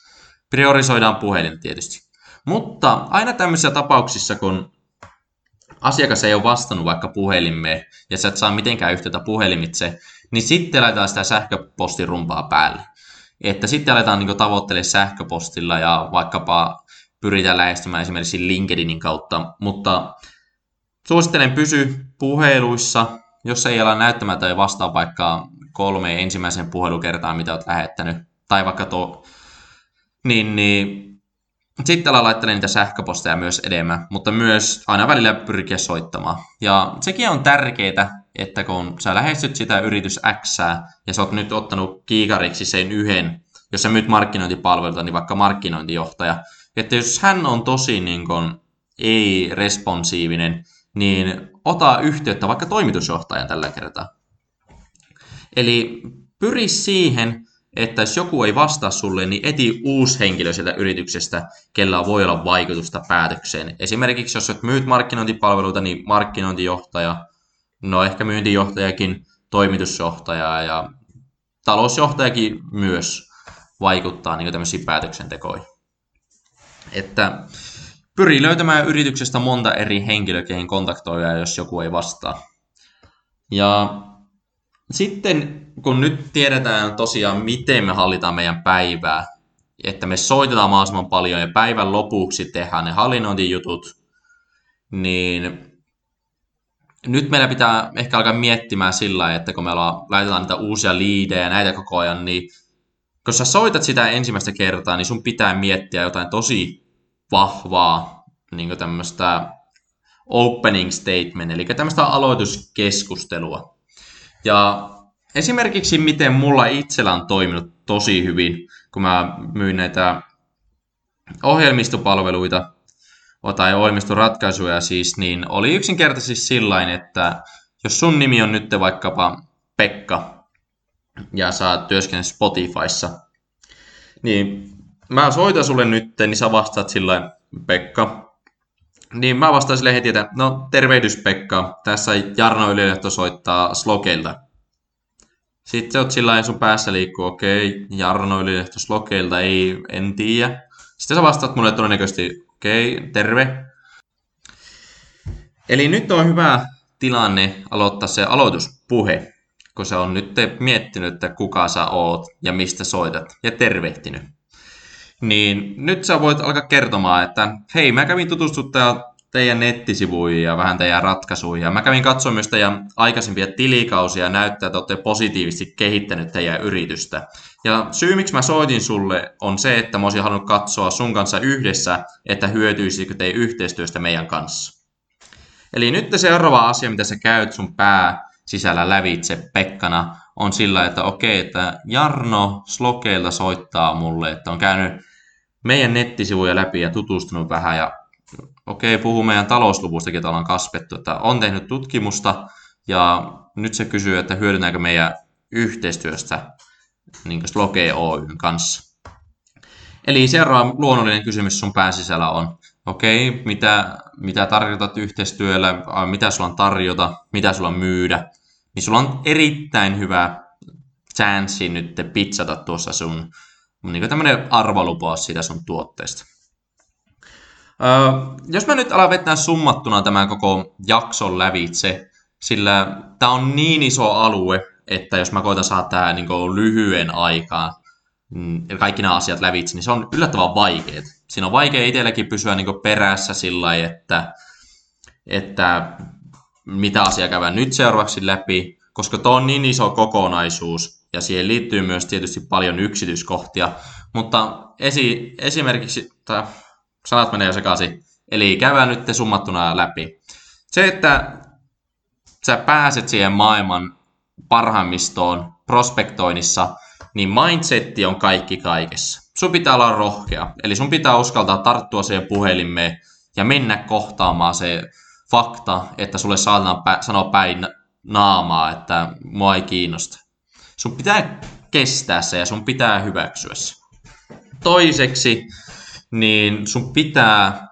priorisoidaan puhelin tietysti. Mutta aina tämmöisissä tapauksissa, kun asiakas ei ole vastannut vaikka puhelimeen ja sä et saa mitenkään yhteyttä puhelimitse, niin sitten laitetaan sitä sähköpostirumpaa päälle. Että sitten aletaan niin tavoittelemaan sähköpostilla ja vaikkapa pyritään lähestymään esimerkiksi LinkedInin kautta, mutta suosittelen pysy puheluissa, jos ei ala näyttämään tai vastaa vaikka kolme ensimmäisen puhelukertaa, mitä olet lähettänyt, tai vaikka tuo niin, niin sitten älä laittele niitä sähköposteja myös enemmän, mutta myös aina välillä pyrkiä soittamaan. Ja sekin on tärkeää, että kun sä lähestyt sitä yritys X ja sä oot nyt ottanut kiikariksi sen yhden, jos sä myyt markkinointipalveluita, niin vaikka markkinointijohtaja, että jos hän on tosi niin kun, ei-responsiivinen, niin ota yhteyttä vaikka toimitusjohtajan tällä kertaa. Eli pyri siihen, että jos joku ei vastaa sulle, niin eti uusi henkilö sieltä yrityksestä, kellä voi olla vaikutusta päätökseen. Esimerkiksi jos myyt markkinointipalveluita, niin markkinointijohtaja, no ehkä myyntijohtajakin, toimitusjohtajaa ja talousjohtajakin myös vaikuttaa niin tämmöisiin päätöksentekoihin. Että pyri löytämään yrityksestä monta eri henkilöä, keihin kontaktoida, jos joku ei vastaa. Ja sitten kun nyt tiedetään tosiaan, miten me hallitaan meidän päivää, että me soitetaan mahdollisimman paljon ja päivän lopuksi tehdään ne hallinnointijutut, niin nyt meillä pitää ehkä alkaa miettimään sillä että kun me laitetaan niitä uusia liidejä näitä koko ajan, niin kun sä soitat sitä ensimmäistä kertaa, niin sun pitää miettiä jotain tosi vahvaa niin tämmöistä opening statement, eli tämmöistä aloituskeskustelua. Ja esimerkiksi miten mulla itsellä on toiminut tosi hyvin, kun mä myin näitä ohjelmistopalveluita tai ohjelmistoratkaisuja siis, niin oli yksinkertaisesti sillain, että jos sun nimi on nyt vaikkapa Pekka ja sä työskennät Spotifyssa, niin mä soitan sulle nyt, niin sä vastaat sillä Pekka. Niin mä vastaan sille heti, että no tervehdys Pekka, tässä Jarno Ylilehto soittaa Slokeilta. Sitten oot sillä sun päässä liikkuu, okei, okay, Jarno Ylilehto Slokeilta, ei, en tiedä. Sitten sä vastaat mulle todennäköisesti, okei, okay, terve. Eli nyt on hyvä tilanne aloittaa se aloituspuhe, kun se on nyt miettinyt, että kuka sä oot ja mistä soitat ja tervehtinyt. Niin nyt sä voit alkaa kertomaan, että hei, mä kävin tutustuttaa teidän nettisivuihin ja vähän teidän ratkaisuihin. Ja mä kävin katsoa myös teidän aikaisempia tilikausia ja näyttää, että olette positiivisesti kehittänyt teidän yritystä. Ja syy, miksi mä soitin sulle, on se, että mä olisin halunnut katsoa sun kanssa yhdessä, että hyötyisikö teidän yhteistyöstä meidän kanssa. Eli nyt seuraava asia, mitä sä käyt sun pää sisällä lävitse Pekkana, on sillä, että okei, että Jarno Slokeilta soittaa mulle, että on käynyt meidän nettisivuja läpi ja tutustunut vähän ja okei, puhuu meidän talousluvustakin, että ollaan kasvettu, että on tehnyt tutkimusta ja nyt se kysyy, että hyödynnäänkö meidän yhteistyöstä niin Sloke Oyn kanssa. Eli seuraava luonnollinen kysymys sun pääsisällä on, okei, okay, mitä, mitä tarjotat yhteistyöllä, mitä sulla on tarjota, mitä sulla on myydä, niin sulla on erittäin hyvä chanssi nyt pitsata tuossa sun niin tämmöinen arvolupaus siitä sun tuotteesta. Öö, jos mä nyt alan vetää summattuna tämän koko jakson lävitse, sillä tämä on niin iso alue, että jos mä koitan saada tämä niin lyhyen aikaan, mm, kaikki nämä asiat lävitse, niin se on yllättävän vaikeaa. Siinä on vaikea itselläkin pysyä niin perässä sillä lailla, että, että mitä asiaa käydään nyt seuraavaksi läpi, koska tuo on niin iso kokonaisuus ja siihen liittyy myös tietysti paljon yksityiskohtia, mutta esi, esimerkiksi, tai sanat menee jo sekaisin, eli käydään nyt summattuna läpi. Se, että sä pääset siihen maailman parhaimmistoon prospektoinnissa, niin mindsetti on kaikki kaikessa. Sun pitää olla rohkea, eli sun pitää uskaltaa tarttua siihen puhelimeen ja mennä kohtaamaan se fakta, että sulle saadaan pä- sanoa päin naamaa, että mua ei kiinnosta. Sun pitää kestää se ja sun pitää hyväksyä se. Toiseksi, niin sun pitää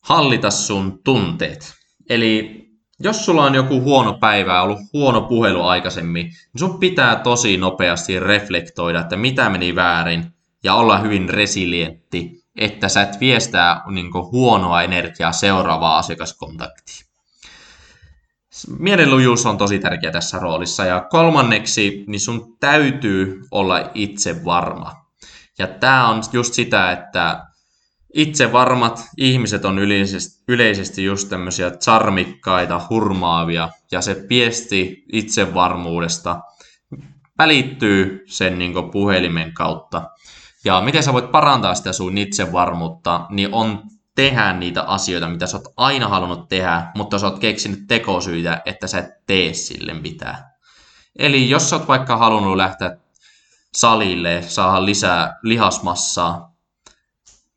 hallita sun tunteet. Eli jos sulla on joku huono päivä, ollut huono puhelu aikaisemmin, niin sun pitää tosi nopeasti reflektoida, että mitä meni väärin ja olla hyvin resilientti, että sä et viestää niin huonoa energiaa seuraavaa asiakaskontaktiin. Mielenlujuus on tosi tärkeä tässä roolissa. Ja kolmanneksi, niin sun täytyy olla itse varma. Ja tämä on just sitä, että itse varmat ihmiset on yleisesti, yleisesti just tämmöisiä charmikkaita, hurmaavia, ja se viesti itsevarmuudesta välittyy sen niin puhelimen kautta. Ja miten sä voit parantaa sitä sun itsevarmuutta, niin on tehdä niitä asioita, mitä sä oot aina halunnut tehdä, mutta sä oot keksinyt tekosyitä, että sä et tee sille mitään. Eli jos sä oot vaikka halunnut lähteä salille, saada lisää lihasmassaa,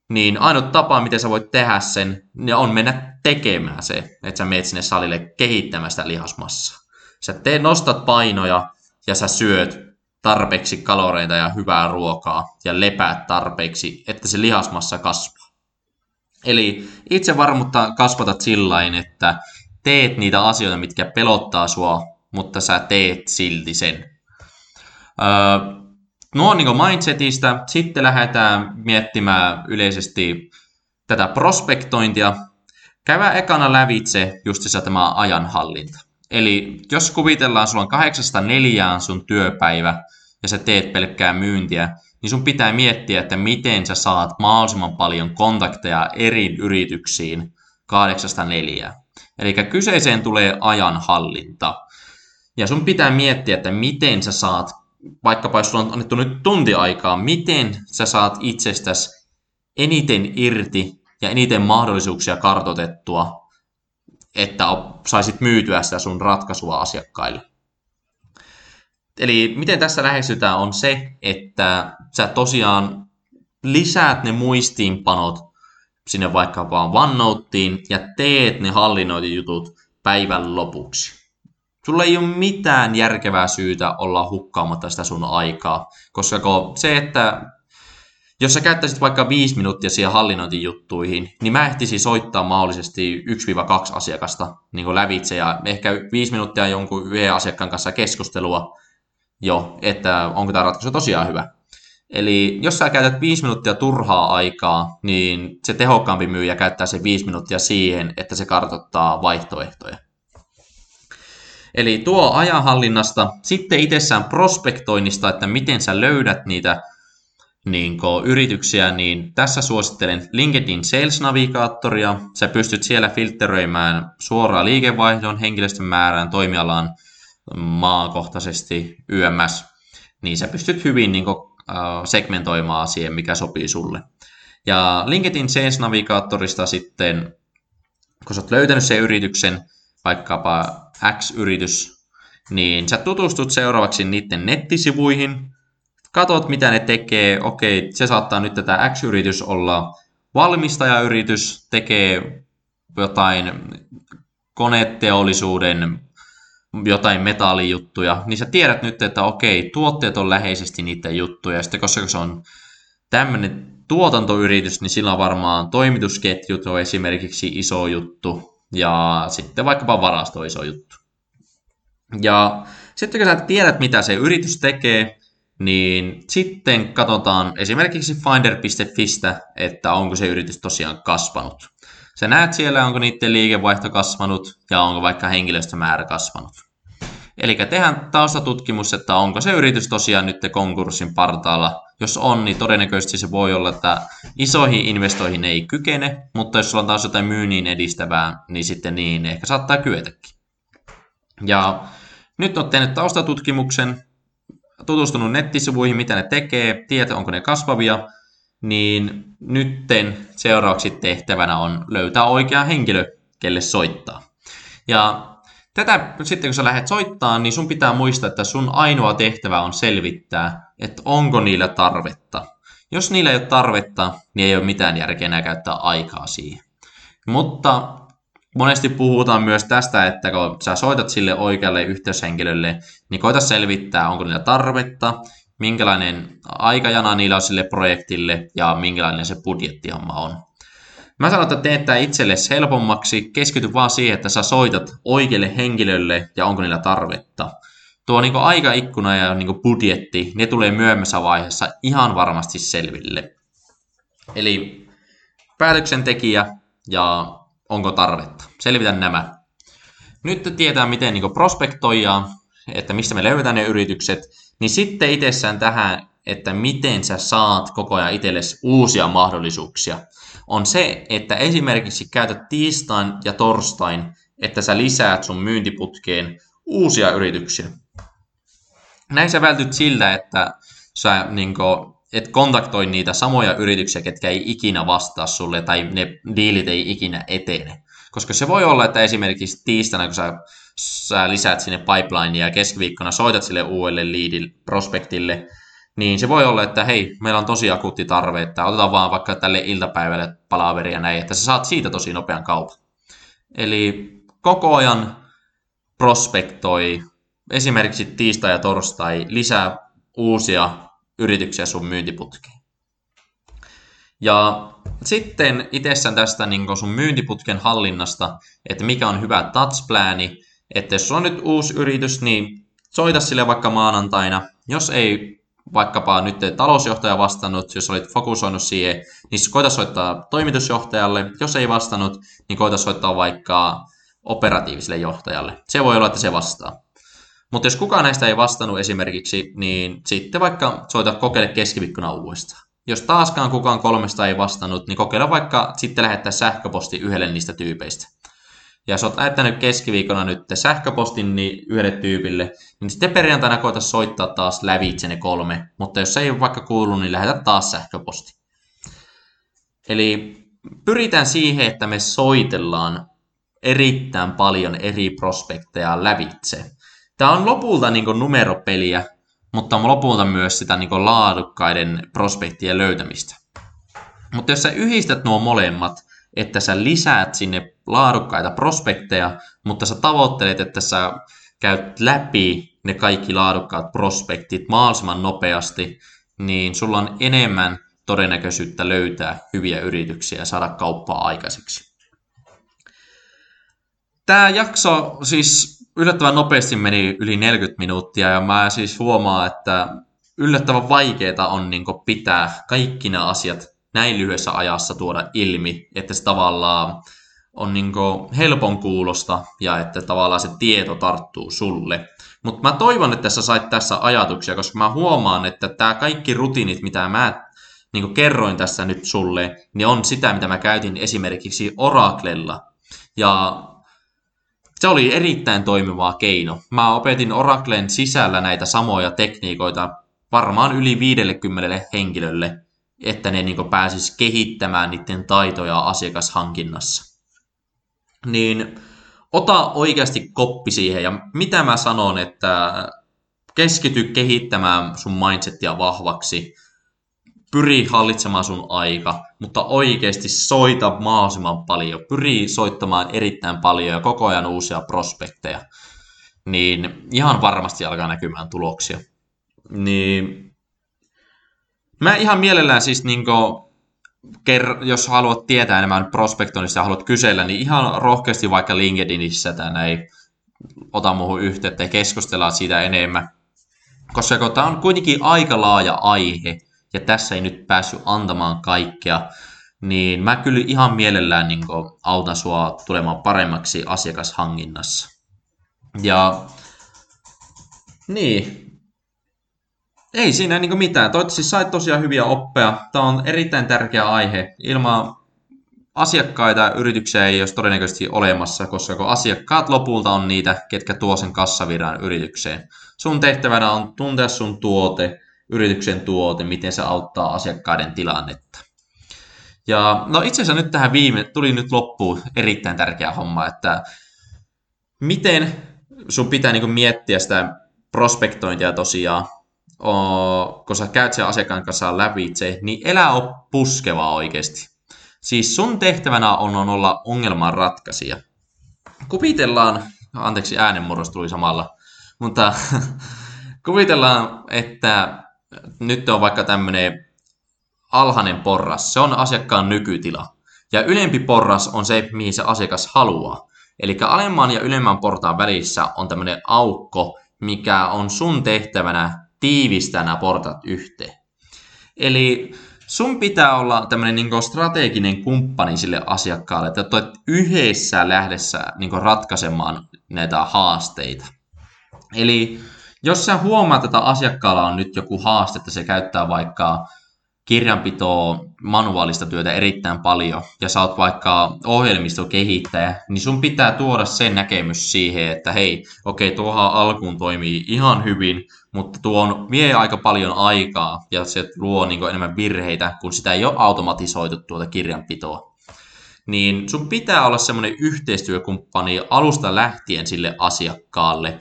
niin ainut tapa, miten sä voit tehdä sen, niin on mennä tekemään se, että sä meet sinne salille kehittämään sitä lihasmassaa. Sä te nostat painoja ja sä syöt tarpeeksi kaloreita ja hyvää ruokaa ja lepäät tarpeeksi, että se lihasmassa kasvaa. Eli itse varmuutta kasvatat sillain, että teet niitä asioita, mitkä pelottaa sua mutta sä teet silti sen. Öö, nuo on niin mindsetistä. Sitten lähdetään miettimään yleisesti tätä prospektointia. Käydä ekana lävitse justissa tämä ajanhallinta. Eli jos kuvitellaan, sulla on kahdeksasta neljään sun työpäivä ja sä teet pelkkää myyntiä, niin sun pitää miettiä, että miten sä saat mahdollisimman paljon kontakteja eri yrityksiin kahdeksasta neljään. Eli kyseeseen tulee ajanhallinta. Ja sun pitää miettiä, että miten sä saat, vaikkapa jos sulla on annettu nyt tunti aikaa, miten sä saat itsestäsi eniten irti ja eniten mahdollisuuksia kartotettua, että saisit myytyä sitä sun ratkaisua asiakkaille. Eli miten tässä lähestytään on se, että sä tosiaan lisäät ne muistiinpanot sinne vaikkapa OneNoteen ja teet ne hallinnointijutut päivän lopuksi. Sulla ei ole mitään järkevää syytä olla hukkaamatta sitä sun aikaa, koska se, että jos sä käyttäisit vaikka viisi minuuttia siihen hallinnointijuttuihin, niin mä ehtisin soittaa mahdollisesti 1-2 asiakasta niin lävitse ja ehkä viisi minuuttia jonkun yhden asiakkaan kanssa keskustelua jo, että onko tämä ratkaisu tosiaan hyvä. Eli jos sä käytät viisi minuuttia turhaa aikaa, niin se tehokkaampi myyjä käyttää se viisi minuuttia siihen, että se kartoittaa vaihtoehtoja. Eli tuo ajanhallinnasta, sitten itsessään prospektoinnista, että miten sä löydät niitä niin yrityksiä, niin tässä suosittelen LinkedIn Sales Navigaattoria. Sä pystyt siellä filtteröimään suoraan liikevaihdon, henkilöstön määrään, toimialaan, maakohtaisesti, YMS. Niin sä pystyt hyvin niin kuin, segmentoimaan siihen, mikä sopii sulle. Ja LinkedIn Sales Navigaattorista sitten, kun sä oot löytänyt sen yrityksen, vaikkapa X-yritys, niin sä tutustut seuraavaksi niiden nettisivuihin, katot mitä ne tekee, okei, se saattaa nyt tätä X-yritys olla valmistajayritys, tekee jotain koneteollisuuden jotain metallijuttuja, niin sä tiedät nyt, että okei, tuotteet on läheisesti niitä juttuja, ja sitten koska se on tämmöinen tuotantoyritys, niin sillä on varmaan toimitusketjut on esimerkiksi iso juttu, ja sitten vaikkapa varasto on iso juttu. Ja sitten kun sä tiedät, mitä se yritys tekee, niin sitten katsotaan esimerkiksi finder.fistä, että onko se yritys tosiaan kasvanut. Sä näet siellä, onko niiden liikevaihto kasvanut ja onko vaikka henkilöstömäärä kasvanut. Eli tehdään taustatutkimus, että onko se yritys tosiaan nyt konkurssin partaalla. Jos on, niin todennäköisesti se voi olla, että isoihin investoihin ei kykene, mutta jos sulla on taas jotain myynnin edistävää, niin sitten niin ehkä saattaa kyetäkin. Ja nyt on tehnyt taustatutkimuksen, tutustunut nettisivuihin, mitä ne tekee, tietää onko ne kasvavia, niin nytten seuraavaksi tehtävänä on löytää oikea henkilö, kelle soittaa. Ja tätä sitten kun sä lähdet soittaa, niin sun pitää muistaa, että sun ainoa tehtävä on selvittää, että onko niillä tarvetta. Jos niillä ei ole tarvetta, niin ei ole mitään järkeä enää käyttää aikaa siihen. Mutta monesti puhutaan myös tästä, että kun sä soitat sille oikealle yhteyshenkilölle, niin koita selvittää, onko niillä tarvetta, minkälainen aikajana niillä on sille projektille ja minkälainen se budjettihomma on. Mä sanon, että teet tämä itsellesi helpommaksi, keskity vaan siihen, että sä soitat oikealle henkilölle ja onko niillä tarvetta. Tuo niin aikaikkuna ja niin budjetti, ne tulee myöhemmässä vaiheessa ihan varmasti selville. Eli päätöksentekijä ja onko tarvetta. Selvitän nämä. Nyt tietää, miten niin prospektoidaan, että mistä me löydetään ne yritykset, niin sitten itsessään tähän, että miten sä saat koko ajan itsellesi uusia mahdollisuuksia, on se, että esimerkiksi käytät tiistain ja torstain, että sä lisäät sun myyntiputkeen uusia yrityksiä. Näin sä vältyt siltä, että sä niin kuin, et kontaktoi niitä samoja yrityksiä, ketkä ei ikinä vastaa sulle tai ne diilit ei ikinä etene. Koska se voi olla, että esimerkiksi tiistaina, kun sä, sä lisäät sinne pipelinea ja keskiviikkona soitat sille uudelle leadille, prospektille, niin se voi olla, että hei, meillä on tosi akuutti tarve, että otetaan vaan vaikka tälle iltapäivälle palaveria näin, että sä saat siitä tosi nopean kaupan. Eli koko ajan prospektoi, esimerkiksi tiistai ja torstai, lisää uusia yrityksiä sun myyntiputkeen. Ja sitten itsessään tästä niin sun myyntiputken hallinnasta, että mikä on hyvä touch että jos on nyt uusi yritys, niin soita sille vaikka maanantaina. Jos ei vaikkapa nyt talousjohtaja vastannut, jos olit fokusoinut siihen, niin koita soittaa toimitusjohtajalle. Jos ei vastannut, niin koita soittaa vaikka operatiiviselle johtajalle. Se voi olla, että se vastaa. Mutta jos kukaan näistä ei vastannut esimerkiksi, niin sitten vaikka soita kokeile keskiviikkona uudestaan. Jos taaskaan kukaan kolmesta ei vastannut, niin kokeilla vaikka sitten lähettää sähköposti yhdelle niistä tyypeistä. Ja jos olet lähettänyt keskiviikkona nyt sähköpostin niin yhdelle tyypille, niin sitten perjantaina koita soittaa taas lävitse ne kolme. Mutta jos se ei vaikka kuulu, niin lähetä taas sähköposti. Eli pyritään siihen, että me soitellaan erittäin paljon eri prospekteja lävitse. Tämä on lopulta niin numeropeliä, mutta lopulta myös sitä niin laadukkaiden prospektien löytämistä. Mutta jos sä yhdistät nuo molemmat, että sä lisäät sinne laadukkaita prospekteja, mutta sä tavoittelet, että sä käyt läpi ne kaikki laadukkaat prospektit mahdollisimman nopeasti, niin sulla on enemmän todennäköisyyttä löytää hyviä yrityksiä ja saada kauppaa aikaiseksi. Tämä jakso siis yllättävän nopeasti meni yli 40 minuuttia ja mä siis huomaan, että yllättävän vaikeaa on niin pitää kaikki nämä asiat näin lyhyessä ajassa tuoda ilmi, että se tavallaan on niin helpon kuulosta ja että tavallaan se tieto tarttuu sulle. Mutta mä toivon, että sä sait tässä ajatuksia, koska mä huomaan, että tämä kaikki rutiinit, mitä mä niin kerroin tässä nyt sulle, niin on sitä, mitä mä käytin esimerkiksi Oraclella. Ja se oli erittäin toimiva keino. Mä opetin Oraclen sisällä näitä samoja tekniikoita varmaan yli 50 henkilölle, että ne niin pääsis kehittämään niiden taitoja asiakashankinnassa. Niin ota oikeasti koppi siihen ja mitä mä sanon, että keskity kehittämään sun mindsetia vahvaksi, pyri hallitsemaan sun aika, mutta oikeasti soita mahdollisimman paljon. Pyri soittamaan erittäin paljon ja koko ajan uusia prospekteja. Niin ihan varmasti alkaa näkymään tuloksia. Niin mä ihan mielellään siis niin jos haluat tietää enemmän prospektoinnista ja haluat kysellä, niin ihan rohkeasti vaikka LinkedInissä tai näin, ota muuhun yhteyttä ja keskustellaan siitä enemmän. Koska tämä on kuitenkin aika laaja aihe, ja tässä ei nyt päässyt antamaan kaikkea, niin mä kyllä ihan mielellään niin autan sua tulemaan paremmaksi asiakashankinnassa. Ja niin, ei siinä niin mitään. Toivottavasti sait tosiaan hyviä oppeja. Tämä on erittäin tärkeä aihe. Ilman asiakkaita yrityksiä ei olisi todennäköisesti olemassa, koska kun asiakkaat lopulta on niitä, ketkä tuo sen kassavirran yritykseen. Sun tehtävänä on tuntea sun tuote, yrityksen tuote, miten se auttaa asiakkaiden tilannetta. Ja no itse asiassa nyt tähän viime, tuli nyt loppuun erittäin tärkeä homma, että miten sun pitää niin miettiä sitä prospektointia tosiaan, kun sä käyt sen asiakkaan kanssa lävitse, niin elä ole puskeva oikeasti. Siis sun tehtävänä on, on olla ongelman ratkaisija. Kuvitellaan, anteeksi äänenmurros tuli samalla, mutta kuvitellaan, että nyt on vaikka tämmöinen alhainen porras, se on asiakkaan nykytila. Ja ylempi porras on se, mihin se asiakas haluaa. Eli alemman ja ylemmän portaan välissä on tämmöinen aukko, mikä on sun tehtävänä tiivistää nämä portat yhteen. Eli sun pitää olla tämmöinen niin strateginen kumppani sille asiakkaalle, että olet yhdessä lähdessä niin ratkaisemaan näitä haasteita. Eli jos sä huomaat, että asiakkaalla on nyt joku haaste, että se käyttää vaikka kirjanpitoa, manuaalista työtä erittäin paljon, ja sä oot vaikka ohjelmistokehittäjä, niin sun pitää tuoda sen näkemys siihen, että hei, okei, okay, tuohan alkuun toimii ihan hyvin, mutta tuo on, vie aika paljon aikaa, ja se luo niin enemmän virheitä, kun sitä ei ole automatisoitu tuota kirjanpitoa. Niin sun pitää olla semmoinen yhteistyökumppani alusta lähtien sille asiakkaalle,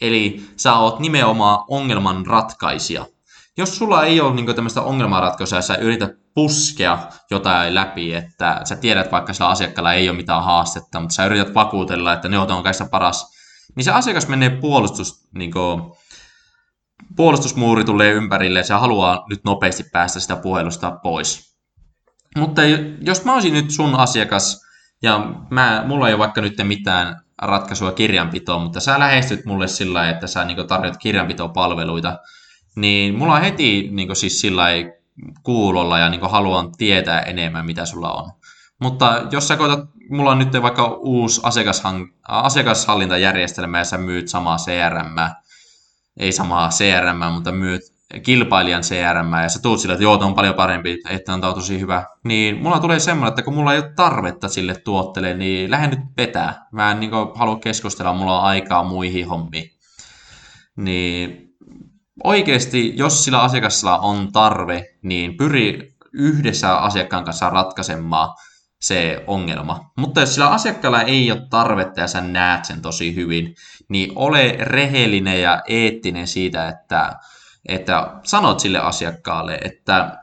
Eli sä oot nimenomaan ongelman ratkaisija. Jos sulla ei ole niin tämmöistä ongelmanratkaisua sä yrität puskea jotain läpi, että sä tiedät vaikka sillä asiakkaalla ei ole mitään haastetta, mutta sä yrität vakuutella, että ne on kaikista paras, niin se asiakas menee puolustus, niin kuin, puolustusmuuri tulee ympärille ja se haluaa nyt nopeasti päästä sitä puhelusta pois. Mutta jos mä olisin nyt sun asiakas Ja mä, mulla ei ole vaikka nyt mitään ratkaisua kirjanpitoon, mutta sä lähestyt mulle sillä että sä niin tarjot kirjanpitopalveluita, niin mulla on heti niin siis sillä kuulolla ja niin haluan tietää enemmän, mitä sulla on. Mutta jos sä koetat, mulla on nyt vaikka uusi asiakashallintajärjestelmä ja sä myyt samaa CRM, ei samaa CRM, mutta myyt kilpailijan CRM ja sä tuut sille, että joo, on paljon parempi, että on tosi hyvä, niin mulla tulee semmoinen, että kun mulla ei ole tarvetta sille tuotteelle, niin lähden nyt vetää. Mä en niin halua keskustella, mulla on aikaa muihin hommiin. Niin oikeasti, jos sillä asiakasilla on tarve, niin pyri yhdessä asiakkaan kanssa ratkaisemaan se ongelma. Mutta jos sillä asiakkaalla ei ole tarvetta ja sä näet sen tosi hyvin, niin ole rehellinen ja eettinen siitä, että, että sanot sille asiakkaalle, että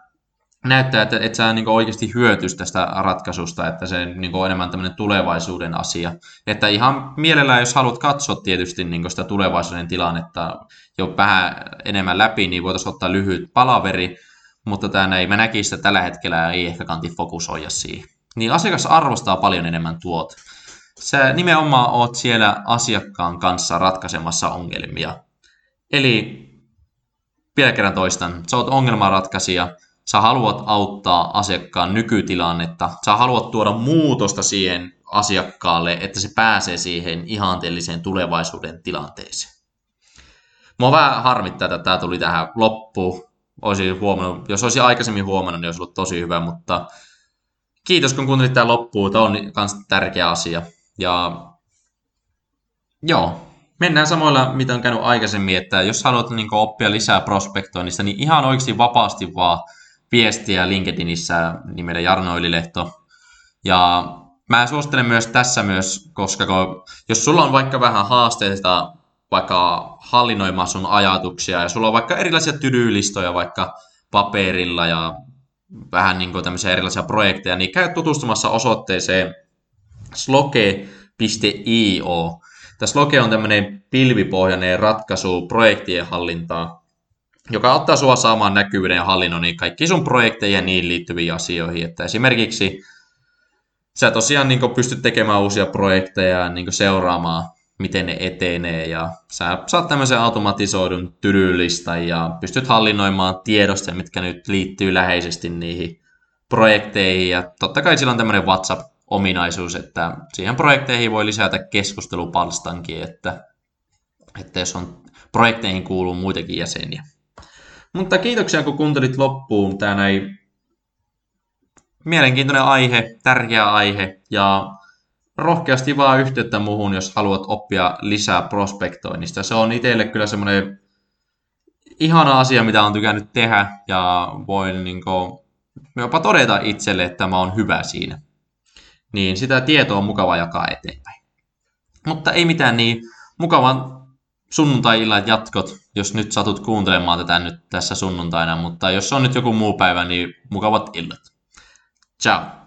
näyttää, että, että sä niin oikeasti hyötys tästä ratkaisusta, että se niin on enemmän tämmöinen tulevaisuuden asia. Että ihan mielellään, jos haluat katsoa tietysti niin sitä tulevaisuuden tilannetta jo vähän enemmän läpi, niin voitaisiin ottaa lyhyt palaveri, mutta tämä ei, mä näkisin, että tällä hetkellä ei ehkä kanti fokusoida siihen. Niin asiakas arvostaa paljon enemmän tuot. Sä nimenomaan oot siellä asiakkaan kanssa ratkaisemassa ongelmia. Eli vielä kerran toistan, sä oot ongelmanratkaisija, sä haluat auttaa asiakkaan nykytilannetta, sä haluat tuoda muutosta siihen asiakkaalle, että se pääsee siihen ihanteelliseen tulevaisuuden tilanteeseen. Mua vähän harmittaa, että tämä tuli tähän loppuun. Olisin huomannut, jos olisi aikaisemmin huomannut, niin olisi ollut tosi hyvä, mutta kiitos kun kuuntelit tämän loppuun. Tämä on myös tärkeä asia. Ja joo, mennään samoilla, mitä on käynyt aikaisemmin, että jos haluat niin oppia lisää prospektoinnista, niin ihan oikeasti vapaasti vaan viestiä LinkedInissä nimellä Jarno Ylilehto. Ja mä suosittelen myös tässä myös, koska kun, jos sulla on vaikka vähän haasteita vaikka hallinnoimaan sun ajatuksia ja sulla on vaikka erilaisia tydyylistoja vaikka paperilla ja vähän niin kuin tämmöisiä erilaisia projekteja, niin käy tutustumassa osoitteeseen sloke.io. Tämä Sloke on tämmöinen pilvipohjainen ratkaisu projektien hallintaa, joka auttaa sua saamaan näkyvyyden ja hallinnoinnin kaikki sun projekteja ja niin liittyviin asioihin. Että esimerkiksi sä tosiaan niin pystyt tekemään uusia projekteja ja niin seuraamaan, miten ne etenee ja sä saat tämmöisen automatisoidun tylylistan ja pystyt hallinnoimaan tiedosta, mitkä nyt liittyy läheisesti niihin projekteihin ja totta kai sillä on tämmöinen WhatsApp-ominaisuus, että siihen projekteihin voi lisätä keskustelupalstankin, että, että jos on projekteihin kuuluu muitakin jäseniä. Mutta kiitoksia, kun kuuntelit loppuun. Tämä näin mielenkiintoinen aihe, tärkeä aihe ja rohkeasti vaan yhteyttä muuhun, jos haluat oppia lisää prospektoinnista. Se on itselle kyllä semmoinen ihana asia, mitä on tykännyt tehdä ja voin niin kuin, jopa todeta itselle, että mä oon hyvä siinä. Niin sitä tietoa on mukava jakaa eteenpäin. Mutta ei mitään niin mukavan sunnuntai-illan jatkot, jos nyt satut kuuntelemaan tätä nyt tässä sunnuntaina, mutta jos on nyt joku muu päivä, niin mukavat illat. Ciao!